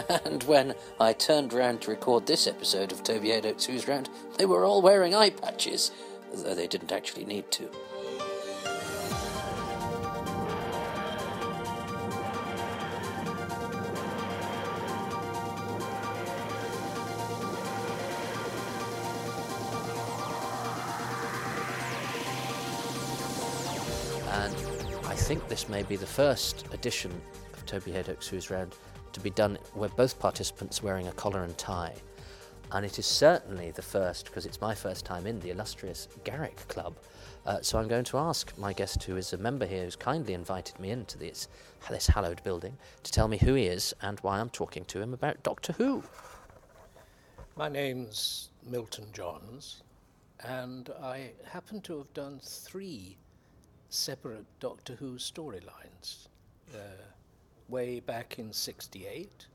And when I turned round to record this episode of Toby Hadoke's Who's Round, they were all wearing eye patches, though they didn't actually need to. And I think this may be the first edition of Toby Hadoke's Who's Round to be done where both participants wearing a collar and tie. And it is certainly the first, because it's my first time in the illustrious Garrick Club. Uh, so I'm going to ask my guest, who is a member here, who's kindly invited me into this, this hallowed building, to tell me who he is and why I'm talking to him about Doctor Who. My name's Milton Johns, and I happen to have done three separate Doctor Who storylines uh, way back in 68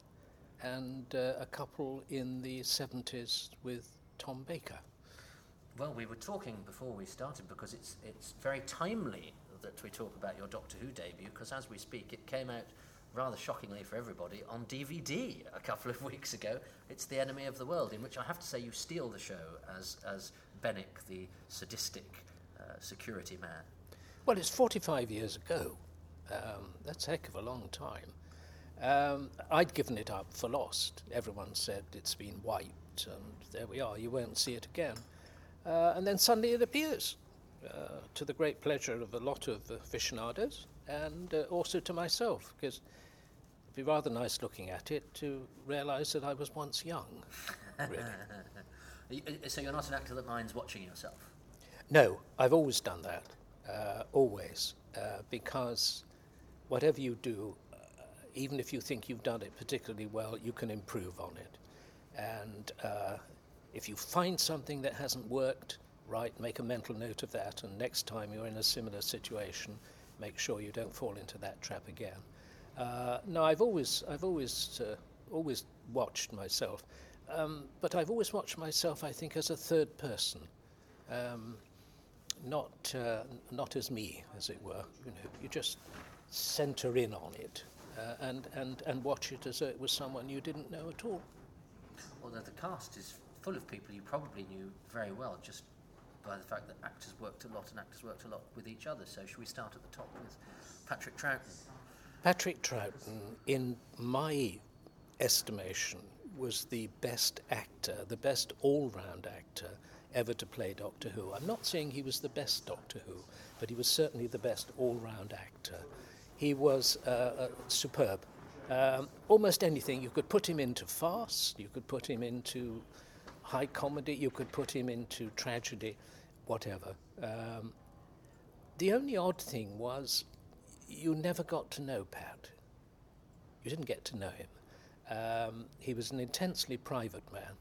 and uh, a couple in the 70s with Tom Baker. Well, we were talking before we started because it's it's very timely that we talk about your Doctor Who debut because as we speak, it came out rather shockingly for everybody on DVD a couple of weeks ago. It's The Enemy of the World, in which I have to say you steal the show as as Benik, the sadistic uh, security man. Well, it's 45 years ago. Um, that's a heck of a long time. Um, I'd given it up for lost. Everyone said it's been wiped, and there we are, you won't see it again. Uh, and then suddenly it appears, uh, to the great pleasure of a lot of aficionados, and uh, also to myself, because it'd be rather nice looking at it to realize that I was once young, really. So you're not an actor that minds watching yourself. No, I've always done that, uh, always, uh, because whatever you do, uh, even if you think you've done it particularly well, you can improve on it. And uh, if you find something that hasn't worked, right, make a mental note of that, and next time you're in a similar situation, make sure you don't fall into that trap again. Uh, no, I've always, I've always, uh, always watched myself, um, but I've always watched myself, I think, as a third person um, not uh, not as me, as it were. You know, you just centre in on it uh, and and and watch it as though it was someone you didn't know at all. Although the cast is full of people you probably knew very well, just by the fact that actors worked a lot and actors worked a lot with each other. So, should we start at the top with Patrick Troughton? Patrick Troughton, in my estimation, was the best actor, the best all-round actor ever to play Doctor Who. I'm not saying he was the best Doctor Who, but he was certainly the best all-round actor. He was uh, uh, superb. Um, almost anything you could put him into farce, you could put him into high comedy, you could put him into tragedy, whatever. Um, the only odd thing was you never got to know Pat. You didn't get to know him. Um, he was an intensely private man.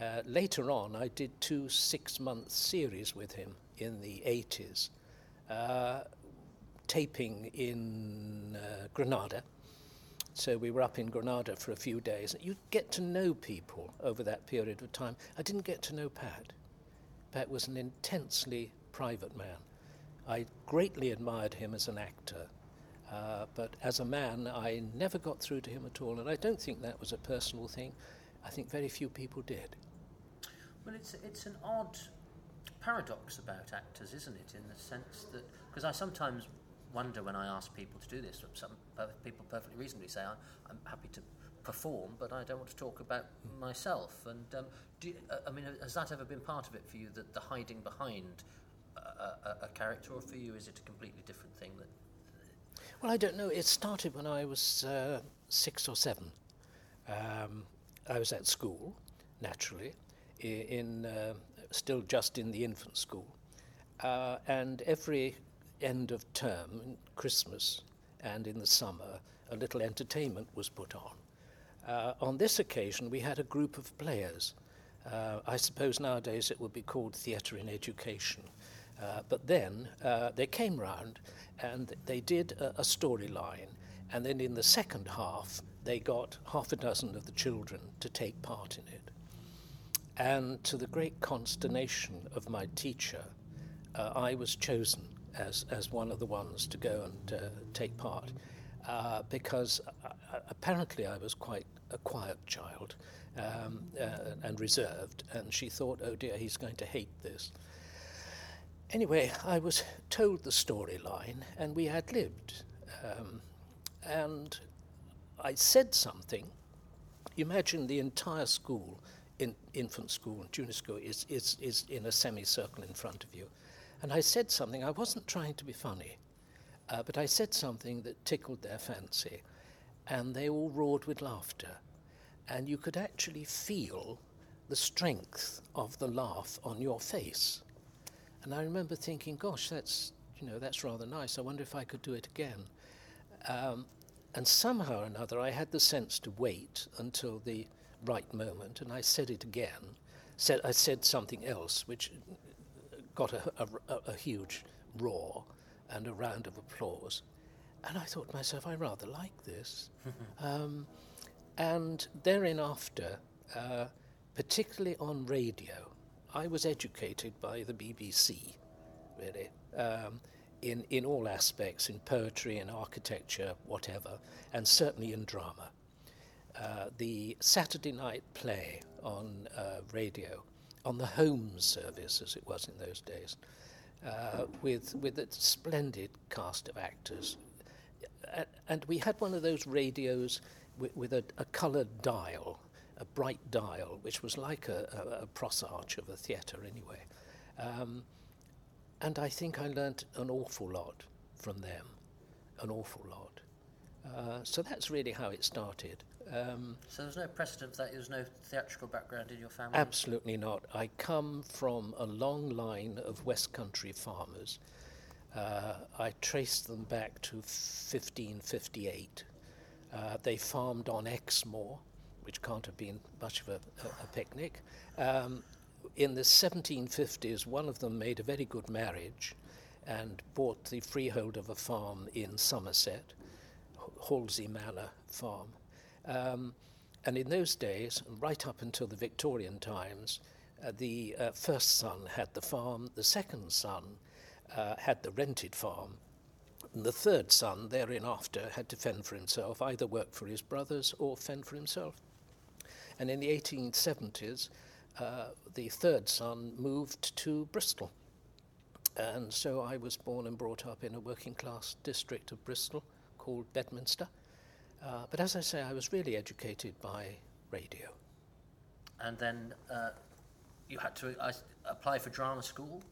Uh, later on, I did two six month series with him in the 80s, uh, taping in uh, Granada. So we were up in Granada for a few days. You get to know people over that period of time. I didn't get to know Pat. Pat was an intensely private man. I greatly admired him as an actor, uh, but as a man, I never got through to him at all, and I don't think that was a personal thing. I think very few people did. Well, it's it's an odd paradox about actors, isn't it? In the sense that because I sometimes wonder when I ask people to do this. Some people perfectly reasonably say I'm, happy to perform, but I don't want to talk about myself. And um, you, uh, I mean, has that ever been part of it for you? That the hiding behind a, a, a character, or for you, is it a completely different thing? That Well, I don't know. It started when I was uh, six or seven. Um, I was at school, naturally, in uh, still just in the infant school, uh, and every end of term, Christmas, and in the summer, a little entertainment was put on. Uh, on this occasion, we had a group of players. Uh, I suppose nowadays it would be called theatre in education. Uh, but then uh, they came round and they did a, a storyline, and then in the second half, they got half a dozen of the children to take part in it. And to the great consternation of my teacher, uh, I was chosen as, as one of the ones to go and uh, take part uh, because apparently I was quite a quiet child um, uh, and reserved, and she thought, oh dear, he's going to hate this. Anyway, I was told the storyline, and we had lived. Um, and I said something. Imagine the entire school, in infant school and junior school, is, is, is in a semicircle in front of you. And I said something, I wasn't trying to be funny, uh, but I said something that tickled their fancy, and they all roared with laughter. And you could actually feel the strength of the laugh on your face. And I remember thinking, gosh, that's, you know, that's rather nice. I wonder if I could do it again. Um, and somehow or another, I had the sense to wait until the right moment, and I said it again. Said, I said something else, which got a, a, a huge roar and a round of applause. And I thought to myself, I rather like this. um, and thereafter, uh, particularly on radio, I was educated by the BBC, really, um, in, in all aspects, in poetry, in architecture, whatever, and certainly in drama. Uh, the Saturday night play on uh, radio, on the home service as it was in those days, uh, with, with a splendid cast of actors. and we had one of those radios with, with a, a coloured dial, a bright dial, which was like a, a, a arch of a theatre anyway. Um, and I think I learnt an awful lot from them, an awful lot. Uh, so that's really how it started. Um, so there's no precedent for that? There's no theatrical background in your family? Absolutely not. I come from a long line of West Country farmers. Uh, I trace them back to 1558. Uh, they farmed on Exmoor, which can't have been much of a, a, a picnic. Um, in the 1750s, one of them made a very good marriage and bought the freehold of a farm in Somerset, Halsey Manor Farm. Um, and in those days, right up until the Victorian times, uh, the uh, first son had the farm, the second son uh, had the rented farm, and the third son, thereafter, had to fend for himself, either work for his brothers or fend for himself. And in the 1870s, uh, the third son moved to Bristol. And so I was born and brought up in a working class district of Bristol called Bedminster. Uh, but as I say, I was really educated by radio. And then uh, you had to uh, apply for drama school.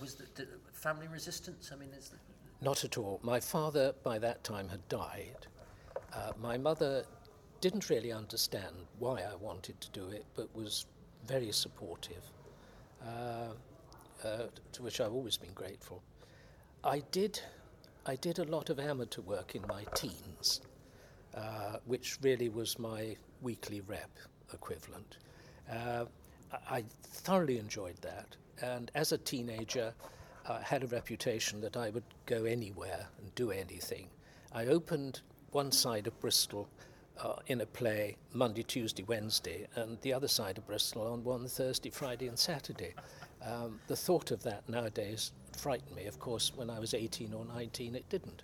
Was the, the family resistance? I mean, is the... not at all. My father, by that time, had died. Uh, my mother didn't really understand why I wanted to do it, but was very supportive, uh, uh, to which I've always been grateful. I did, I did a lot of amateur work in my teens, uh, which really was my weekly rep equivalent. Uh, I thoroughly enjoyed that, and as a teenager, I had a reputation that I would go anywhere and do anything. I opened one side of Bristol uh, in a play Monday, Tuesday, Wednesday, and the other side of Bristol on one Thursday, Friday, and Saturday. Um, the thought of that nowadays frightened me. Of course, when I was 18 or 19, it didn't.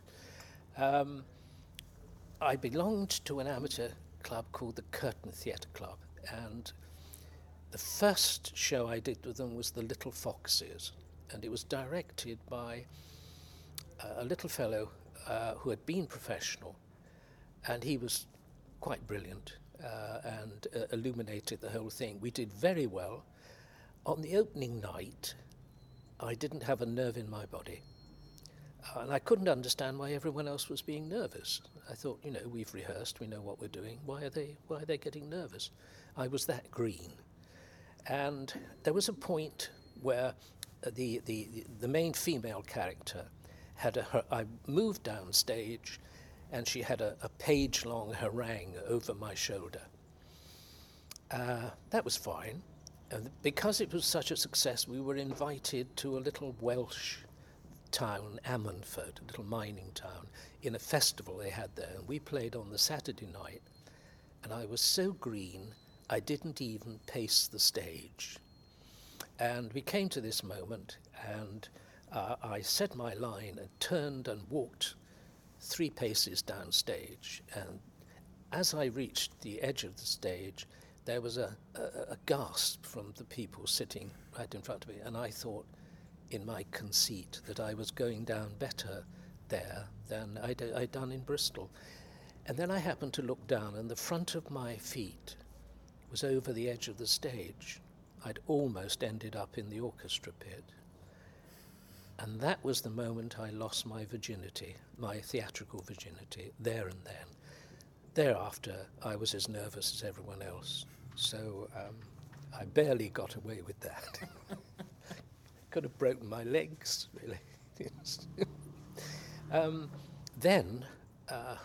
Um, I belonged to an amateur club called the Curtain Theatre Club, and the first show I did with them was The Little Foxes, and it was directed by a little fellow uh, who had been professional, and he was quite brilliant uh, and uh, illuminated the whole thing. We did very well. On the opening night, I didn't have a nerve in my body. Uh, and I couldn't understand why everyone else was being nervous. I thought, you know, we've rehearsed, we know what we're doing. Why are they, why are they getting nervous? I was that green. And there was a point where the, the, the main female character had a, her, I moved downstage and she had a, a page long harangue over my shoulder. Uh, that was fine. And because it was such a success, we were invited to a little Welsh town, Ammanford, a little mining town, in a festival they had there. And we played on the Saturday night. And I was so green, I didn't even pace the stage. And we came to this moment, and uh, I said my line and turned and walked three paces downstage, and as I reached the edge of the stage, there was a, a, a gasp from the people sitting right in front of me, and I thought, in my conceit, that I was going down better there than I'd, I'd done in Bristol. And then I happened to look down, and the front of my feet was over the edge of the stage. I'd almost ended up in the orchestra pit. And that was the moment I lost my virginity, my theatrical virginity, there and then. Thereafter, I was as nervous as everyone else. So um, I barely got away with that. Could have broken my legs, really. um, then uh,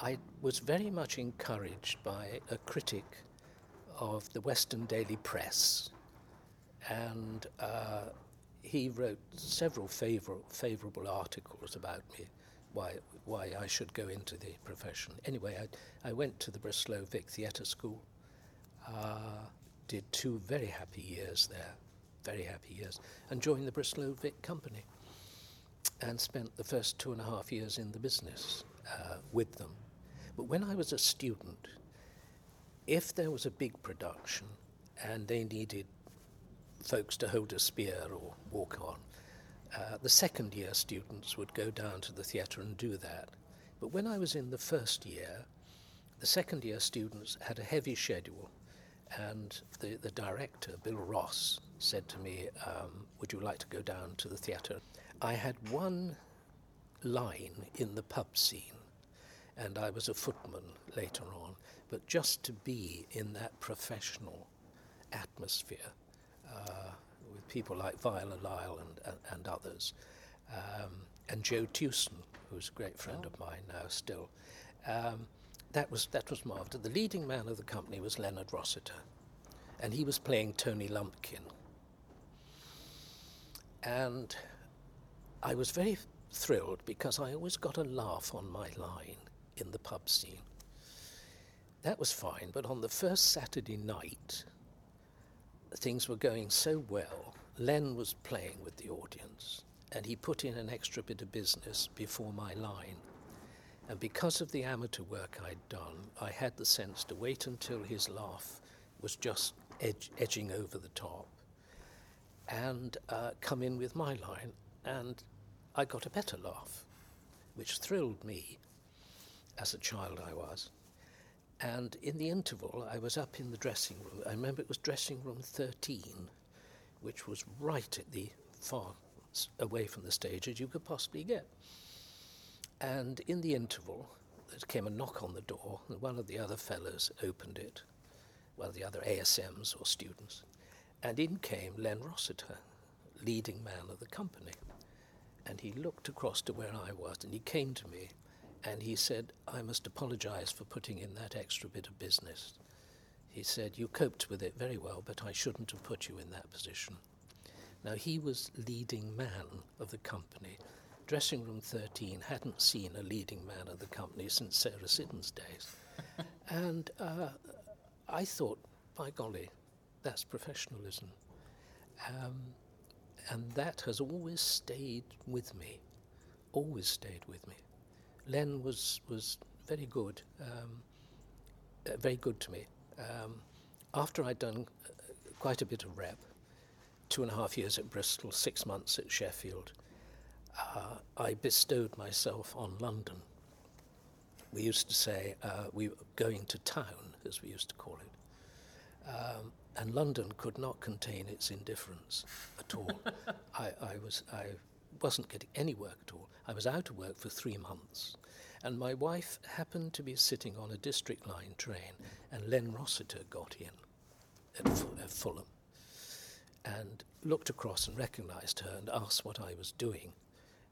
I was very much encouraged by a critic of the Western Daily Press, and uh, he wrote several favor- favourable articles about me, why, why I should go into the profession. Anyway, I, I went to the Bristol Old Vic Theatre School, uh, did two very happy years there, very happy years, and joined the Bristol Old Vic Company, and spent the first two and a half years in the business uh, with them. But when I was a student, if there was a big production and they needed folks to hold a spear or walk on, uh, the second year students would go down to the theatre and do that. But when I was in the first year, the second year students had a heavy schedule, and the, the director, Bill Ross, said to me, um, Would you like to go down to the theatre? I had one line in the pub scene, and I was a footman later on, but just to be in that professional atmosphere uh, with people like Viola Lyel and, and, and others, um, and Joe Tewson, who's a great friend oh. of mine now still. Um, that was that was marvellous. The leading man of the company was Leonard Rossiter, and he was playing Tony Lumpkin. And I was very thrilled because I always got a laugh on my line in the pub scene. That was fine, but on the first Saturday night, things were going so well. Len was playing with the audience, and he put in an extra bit of business before my line. And because of the amateur work I'd done, I had the sense to wait until his laugh was just edge, edging over the top and uh, come in with my line. And I got a better laugh, which thrilled me as a child I was. And in the interval, I was up in the dressing room. I remember it was dressing room 13, which was right at the far away from the stage as you could possibly get. And in the interval, there came a knock on the door, and one of the other fellows opened it, one of the other ASMs or students, and in came Len Rossiter, leading man of the company. And he looked across to where I was, and he came to me and he said, I must apologize for putting in that extra bit of business. He said, You coped with it very well, but I shouldn't have put you in that position. Now, he was leading man of the company. Dressing Room 13 hadn't seen a leading man of the company since Sarah Siddons' days. and uh, I thought, by golly, that's professionalism. Um, and that has always stayed with me, always stayed with me. Len was was very good, um, uh, very good to me. Um, after I'd done uh, quite a bit of rep, two and a half years at Bristol, six months at Sheffield, uh, I bestowed myself on London. We used to say uh, we were going to town, as we used to call it. Um, and London could not contain its indifference at all. I, I, was, I wasn't getting any work at all. I was out of work for three months. And my wife happened to be sitting on a district line train, and Len Rossiter got in at, at Fulham and looked across and recognized her and asked what I was doing.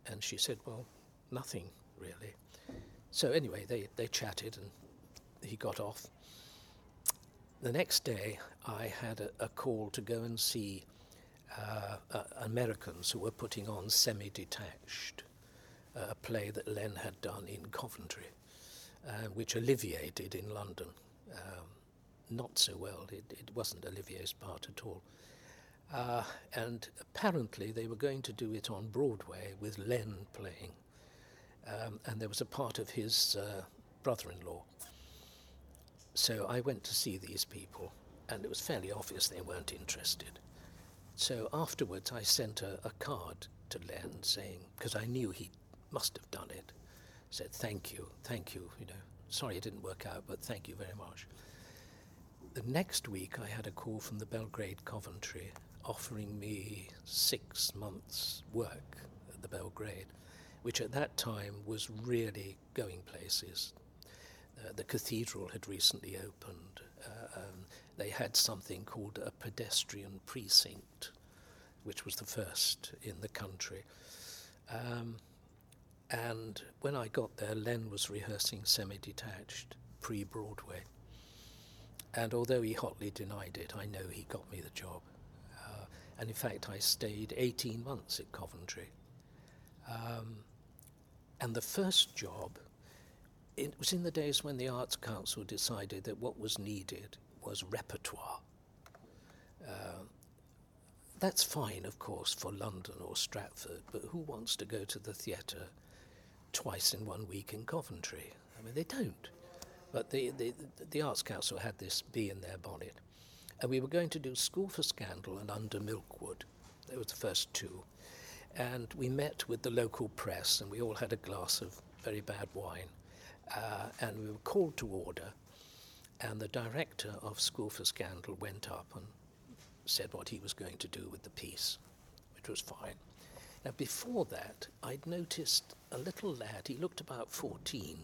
And she said, Well, nothing really. So, anyway, they, they chatted and he got off. The next day, I had a, a call to go and see uh, uh, Americans who were putting on semi detached, uh, a play that Len had done in Coventry, uh, which Olivier did in London. Um, not so well, it, it, wasn't Olivier's part at all. Uh, and apparently they were going to do it on Broadway with Len playing. Um, and there was a part of his uh, brother in law. So I went to see these people, and it was fairly obvious they weren't interested. So afterwards, I sent a, a card to Len saying, because I knew he must have done it, said, Thank you, thank you, you know, sorry it didn't work out, but thank you very much. The next week, I had a call from the Belgrade Coventry offering me six months' work at the Belgrade, which at that time was really going places. Uh, the cathedral had recently opened. Uh, um, they had something called a pedestrian precinct, which was the first in the country. Um, and when I got there, Len was rehearsing semi detached pre Broadway. And although he hotly denied it, I know he got me the job. And in fact, I stayed 18 months at Coventry. Um, and the first job, it was in the days when the Arts Council decided that what was needed was repertoire. Uh, that's fine, of course, for London or Stratford, but who wants to go to the theatre twice in one week in Coventry? I mean, they don't. But the, the, the Arts Council had this bee in their bonnet. And we were going to do School for Scandal and Under Milkwood. They were the first two. And we met with the local press, and we all had a glass of very bad wine. Uh, and we were called to order. And the director of School for Scandal went up and said what he was going to do with the piece, which was fine. Now, before that, I'd noticed a little lad, he looked about 14,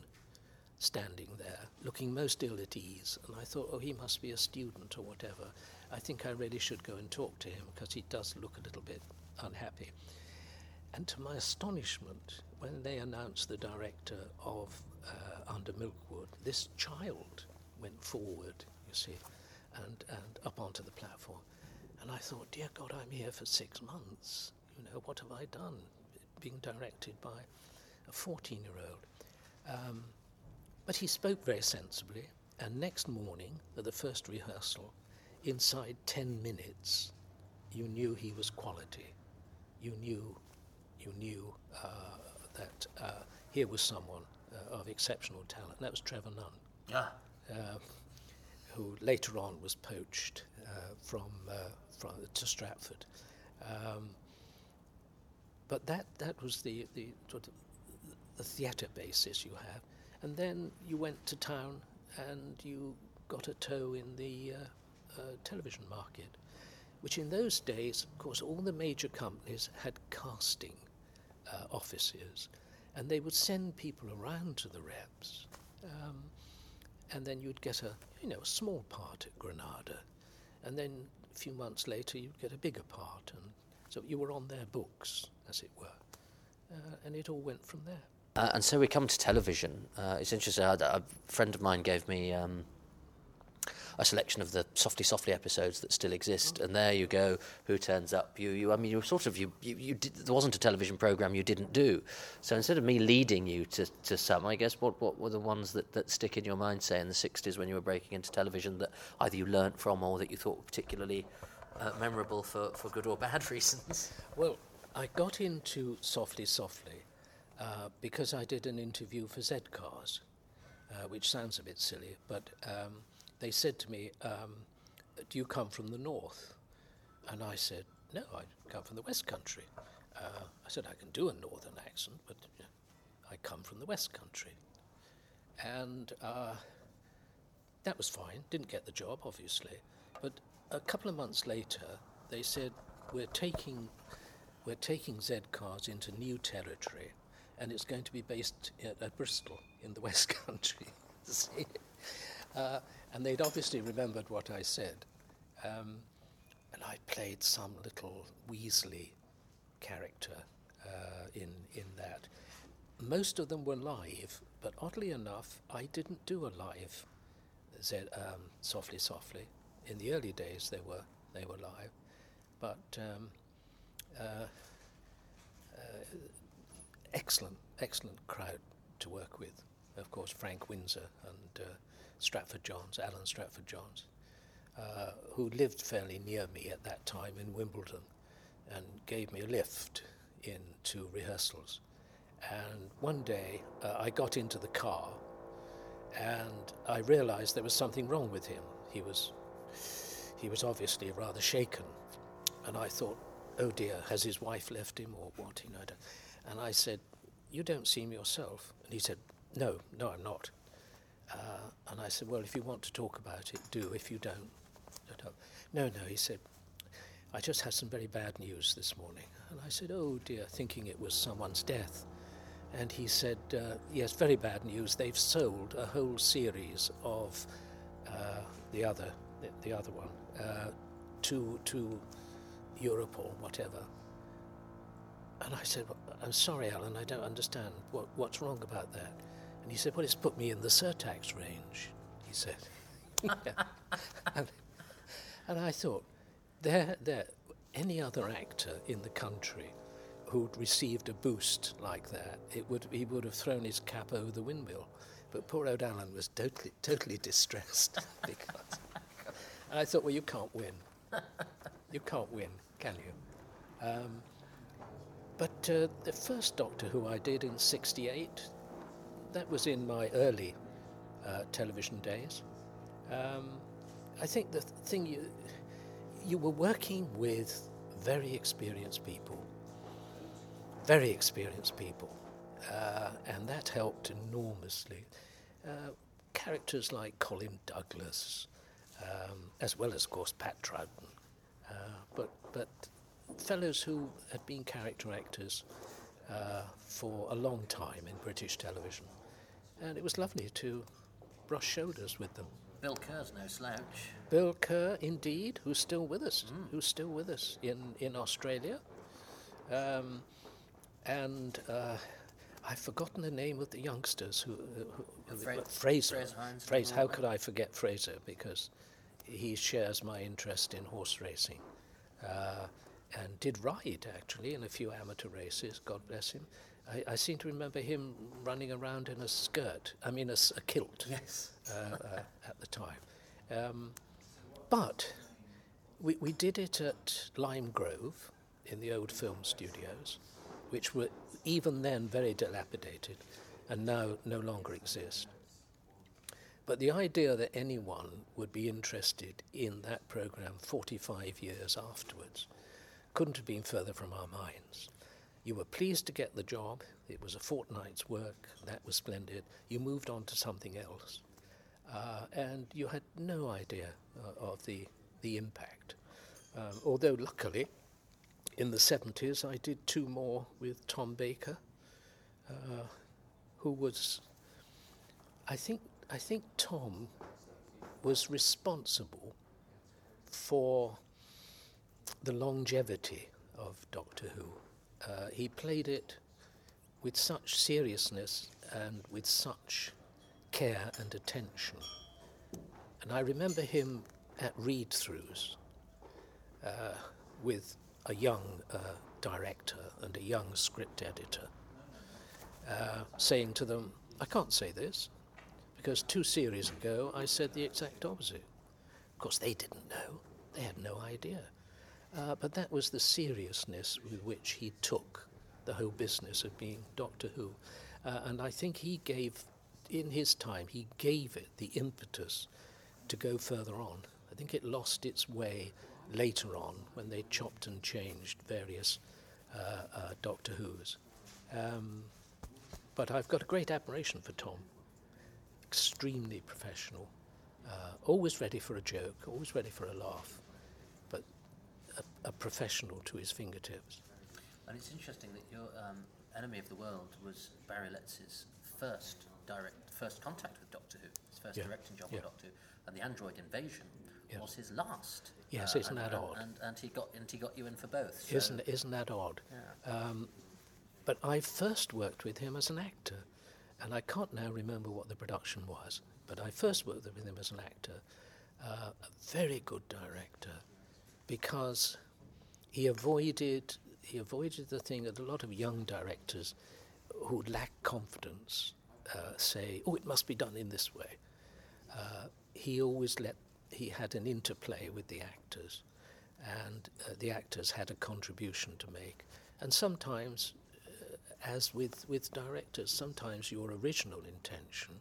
standing there, looking most ill at ease. And I thought, oh, he must be a student or whatever. I think I really should go and talk to him because he does look a little bit unhappy. And to my astonishment, when they announced the director of uh, Under Milkwood, this child went forward, you see, and, and up onto the platform. And I thought, dear God, I'm here for six months. You know, what have I done? Being directed by a 14 year old. Um, but he spoke very sensibly, and next morning, at the first rehearsal, inside 10 minutes, you knew he was quality. You knew, you knew uh, that uh, here was someone uh, of exceptional talent. That was Trevor Nunn, yeah. Uh, who later on was poached uh, from, uh, from to Stratford. Um, but that, that was the, the sort of the theatre basis you have. And then you went to town and you got a toe in the uh, uh, television market, which in those days, of course, all the major companies had casting uh, offices, and they would send people around to the reps, um, and then you'd get a you know a small part at Granada, and then a few months later you'd get a bigger part, and so you were on their books, as it were, uh, and it all went from there. Uh, and so we come to television. Uh, it's interesting. A, a friend of mine gave me um, a selection of the Softly Softly episodes that still exist, and there you go. Who turns up? You, you. I mean, you sort of you. you, you did, there wasn't a television program you didn't do. So instead of me leading you to, to some, I guess what what were the ones that, that stick in your mind, say in the '60s when you were breaking into television, that either you learnt from or that you thought were particularly uh, memorable for, for good or bad reasons? Well, I got into Softly Softly uh, because I did an interview for Z Cars, uh, which sounds a bit silly, but um, they said to me, um, Do you come from the north? And I said, No, I come from the West Country. Uh, I said, I can do a northern accent, but I come from the West Country. And uh, that was fine, didn't get the job, obviously. But a couple of months later, they said, We're taking, we're taking Z cars into new territory and it's going to be based at, at Bristol in the West Country. uh, and they'd obviously remembered what I said. Um, and I played some little Weasley character uh, in, in that. Most of them were live, but oddly enough, I didn't do a live Z, um, softly, softly. In the early days, they were they were live, but um, uh, excellent, excellent crowd to work with. Of course, Frank Windsor and uh, Stratford Johns, Alan Stratford Johns, uh, who lived fairly near me at that time in Wimbledon and gave me a lift into rehearsals. And one day uh, I got into the car and I realised there was something wrong with him. He was, he was obviously rather shaken, and I thought, oh dear, has his wife left him or what? You know, and I said, you don't seem yourself. And he said, no, no, I'm not. Uh, and I said, well, if you want to talk about it, do. If you don't, don't. No, no, he said, I just had some very bad news this morning. And I said, oh dear, thinking it was someone's death. And he said, uh, yes, very bad news. They've sold a whole series of uh, the other, the, the other one, uh, to to Europe or whatever. And I said, I'm sorry, Alan, I don't understand. What, what's wrong about that? And he said, Well, it's put me in the surtax range, he said. and, and, I thought, there, there, any other actor in the country who'd received a boost like that, it would, he would have thrown his cap over the windmill. But poor old Alan was totally, totally distressed because. And I thought, well, you can't win. You can't win, can you? Um, but uh, the first Doctor Who I did in '68, that was in my early uh, television days. Um, I think the thing you you were working with very experienced people, very experienced people, uh, and that helped enormously. Uh, characters like Colin Douglas, um, as well as, of course, Pat Troughton, uh, but but fellows who had been character actors uh, for a long time in British television, and it was lovely to brush shoulders with them. Bill Kerr's no slouch. Bill Kerr, indeed, who's still with us, mm. who's still with us in, in Australia. Um, and uh, I've forgotten the name of the youngsters who. who, who Fra- Frazer. Frazer, Hines Frazer. How could I forget Frazer? Because he shares my interest in horse racing. Uh, and did ride actually in a few amateur races, God bless him. I, I, seem to remember him running around in a skirt, I mean, a, a kilt yes. uh, uh, at the time. Um, but we, we did it at Lime Grove in the old film studios, which were even then very dilapidated and now no longer exist. But the idea that anyone would be interested in that program 45 years afterwards couldn't have been further from our minds. You were pleased to get the job. It was a fortnight's work. That was splendid. You moved on to something else. Uh, and you had no idea uh, of the, the impact. Um, although, luckily, in the 70s, I did two more with Tom Baker, uh, who was, I think, I think Tom was responsible for the longevity of Doctor Who. Uh, he played it with such seriousness and with such care and attention. And I remember him at read throughs uh, with a young uh, director and a young script editor, uh, saying to them, I can't say this, because two series ago I said the exact opposite. Of course, they didn't know, they had no idea. Uh, but that was the seriousness with which he took the whole business of being Doctor Who. Uh, and I think he gave, in his time, he gave it the impetus to go further on. I think it lost its way later on when they chopped and changed various uh, uh Doctor Who's. Um, but I've got a great admiration for Tom. Extremely professional, uh, always ready for a joke, always ready for a laugh a, professional to his fingertips. And it's interesting that your um, Enemy of the World was Barry Letts's first direct first contact with Doctor Who, his first yeah. directing job yeah. with Doctor Who, and the Android Invasion yeah. was his last. Yes, uh, isn't and, that odd? And, and, he got and he got you in for both. So. Isn't isn't that odd? Um, but I first worked with him as an actor, and I can't now remember what the production was. But I first worked with him as an actor, uh, a very good director, because he avoided he avoided the thing that a lot of young directors who lack confidence uh, say, "Oh, it must be done in this way." Uh, he always let he had an interplay with the actors, and uh, the actors had a contribution to make. And sometimes, uh, as with with directors, sometimes your original intention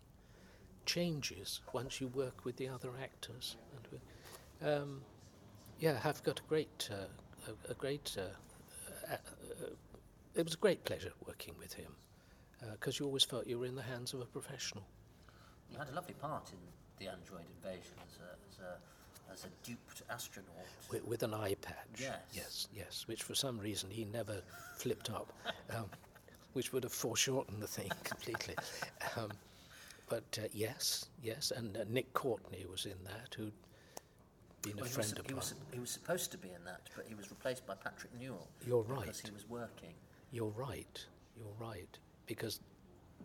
changes once you work with the other actors. And with, um, yeah, I've got a great, uh, a, a, great. Uh, uh, uh, it was a great pleasure working with him because you always felt you were in the hands of a professional. You had a lovely part in the Android invasion as a, as a as a duped astronaut. With, with, an eye patch. Yes. Yes, yes, which for some reason he never flipped up, um, which would have foreshortened the thing completely. Um, but uh, yes, yes, and uh, Nick Courtney was in that, who'd been well, a friend of he mine. Was, he was supposed to be in that, but he was replaced by Patrick Newell. You're right. Because he was working. You're right. You're right. Because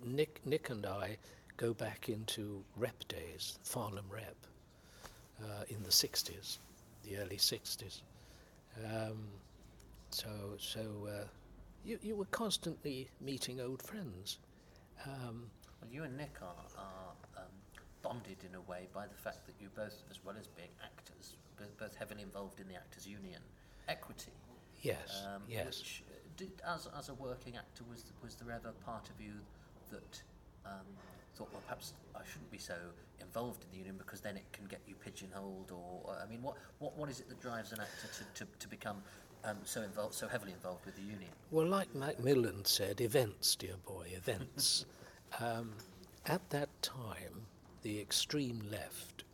Nick, Nick and I go back into rep days, Farnham rep, uh, in the 60s, the early 60s. Um, so so uh, you, you were constantly meeting old friends. Um, well, you and Nick are, are bonded in a way by the fact that you both, as well as being actors, both heavily involved in the Actors Union equity. Yes, um, yes. Which, uh, did, as, as a working actor, was, was there ever part of you that um, thought, well, perhaps I shouldn't be so involved in the union because then it can get you pigeonholed? Or, I mean, what, what, what is it that drives an actor to, to, to become um, so involved, so heavily involved with the union? Well, like Macmillan said, events, dear boy, events. um, at that time, the extreme left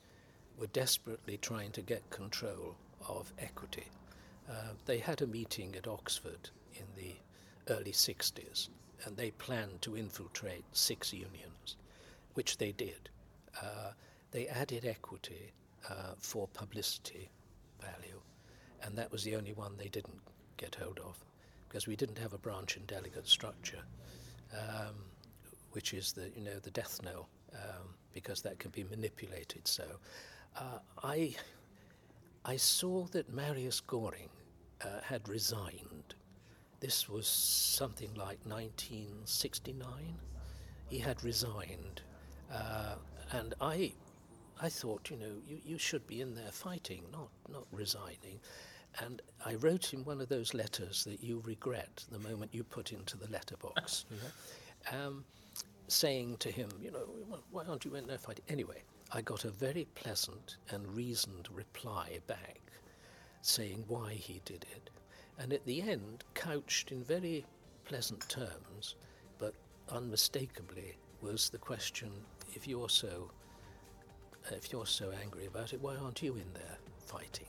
were desperately trying to get control of equity. Uh, they had a meeting at Oxford in the early 60s, and they planned to infiltrate six unions which they did. Uh, they added equity uh, for publicity value, and that was the only one they didn't get hold of because we didn't have a branch and delegate structure, um, which is the you know the death knell um, because that can be manipulated. So uh, I I saw that Marius Goring uh, had resigned. This was something like 1969. He had resigned uh, and I, I thought, you know, you, you should be in there fighting, not, not resigning. And I wrote him one of those letters that you regret the moment you put into the letterbox, you know, um, saying to him, you know, why aren't you in there fighting? Anyway, I got a very pleasant and reasoned reply back saying why he did it. And at the end, couched in very pleasant terms, but unmistakably, was the question if you're so if you're so angry about it, why aren't you in there fighting?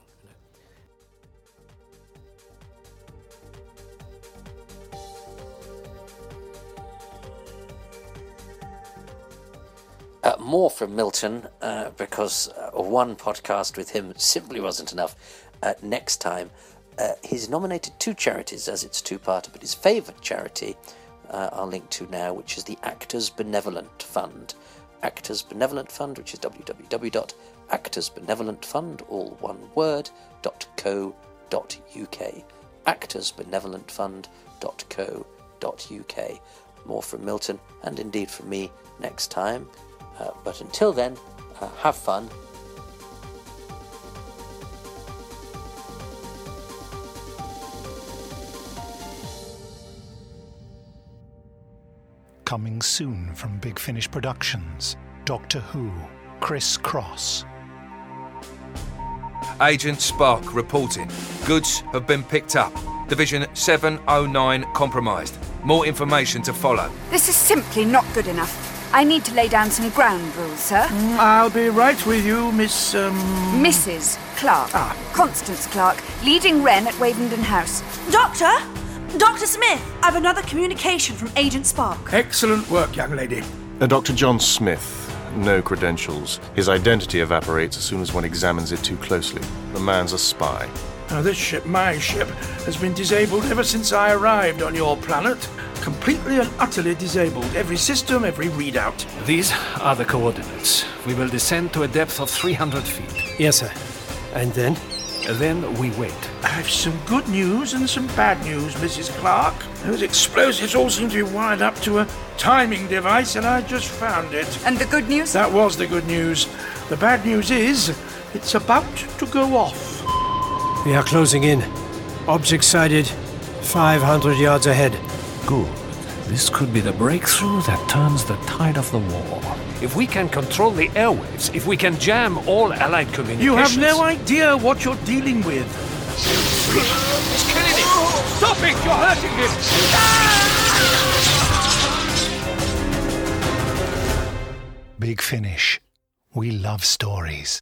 Uh, more from Milton uh, because uh, one podcast with him simply wasn't enough. Uh, next time, uh, he's nominated two charities as it's two parter, but his favourite charity I'll link to now, which is the Actors Benevolent Fund. Actors Benevolent Fund, which is www.actorsbenevolentfund, all one word, .co.uk. actorsbenevolentfund.co.uk. More from Milton and indeed from me next time. Uh, but until then, uh, have fun. Coming soon from Big Finish Productions. Doctor Who, Criss-Cross. Agent Spark reporting. Goods have been picked up. Division 709 compromised. More information to follow. This is simply not good enough. I need to lay down some ground rules, sir. Mm, I'll be right with you, Miss. Um... Mrs. Clarke. Ah. Constance Clarke, leading Wren at Wavendon House. Doctor? Dr. Smith, I've another communication from Agent Spark. Excellent work, young lady. Uh, Dr. John Smith. No credentials. His identity evaporates as soon as one examines it too closely. The man's a spy. Now, this ship, my ship, has been disabled ever since I arrived on your planet. Completely and utterly disabled. Every system, every readout. These are the coordinates. We will descend to a depth of 300 feet. Yes, sir. And then? Then we wait. I have some good news and some bad news, Mrs. Clarke. Those explosives all seem to be wired up to a timing device, and I just found it. And the good news? That was the good news. The bad news is it's about to go off. We are closing in. Object sighted 500 yards ahead. Good. This could be the breakthrough that turns the tide of the war. If we can control the airwaves, if we can jam all Allied communications... You have no idea what you're dealing with. He's killing him! Stop it! You're hurting him! Big Finish. We love stories.